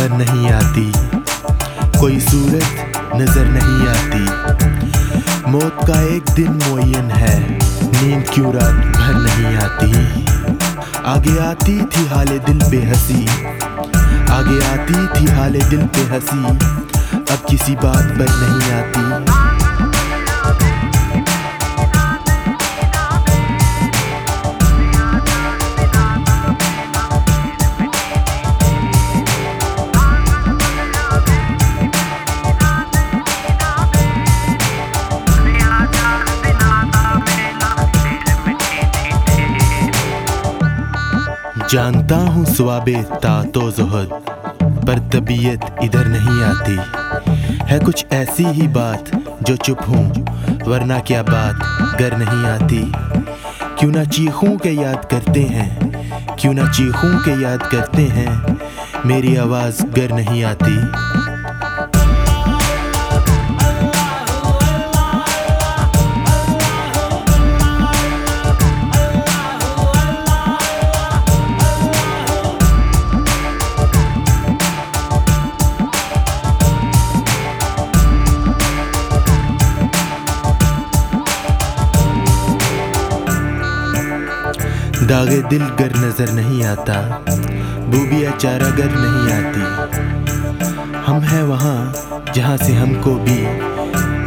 खबर नहीं आती। कोई सूरत नज़र नहीं आती। मौत का एक दिन मुन है। नींद क्यों रात भर नहीं आती? आगे आती थी हाले दिल पे हँसी। आगे आती थी हाले दिल पे हँसी। अब किसी बात पर नहीं आती। जानता हूँ स्वाबे तातो जहद पर तबीयत इधर नहीं आती। है कुछ ऐसी ही बात जो चुप हूँ, वरना क्या बात घर नहीं आती। क्यों ना चीखों के याद करते हैं, क्यों ना चीखों के याद करते हैं, मेरी आवाज़ घर नहीं आती। दागे दिल गर नज़र नहीं आता, बूबिया चारा गर नहीं आती। हम हैं वहाँ, जहाँ से हमको भी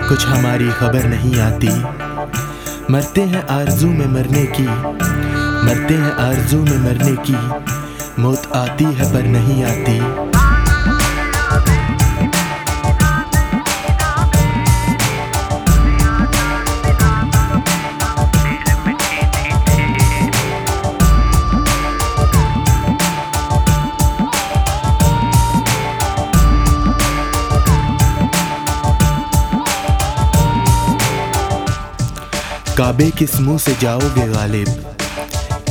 कुछ हमारी खबर नहीं आती। मरते हैं आरज़ू में मरने की, मरते हैं आरज़ू में मरने की, मौत आती है पर नहीं आती। काबे किस मुँह से जाओगे गालिब?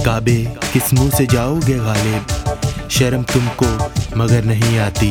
काबे किस मुँह से जाओगे गालिब? शर्म तुमको मगर नहीं आती।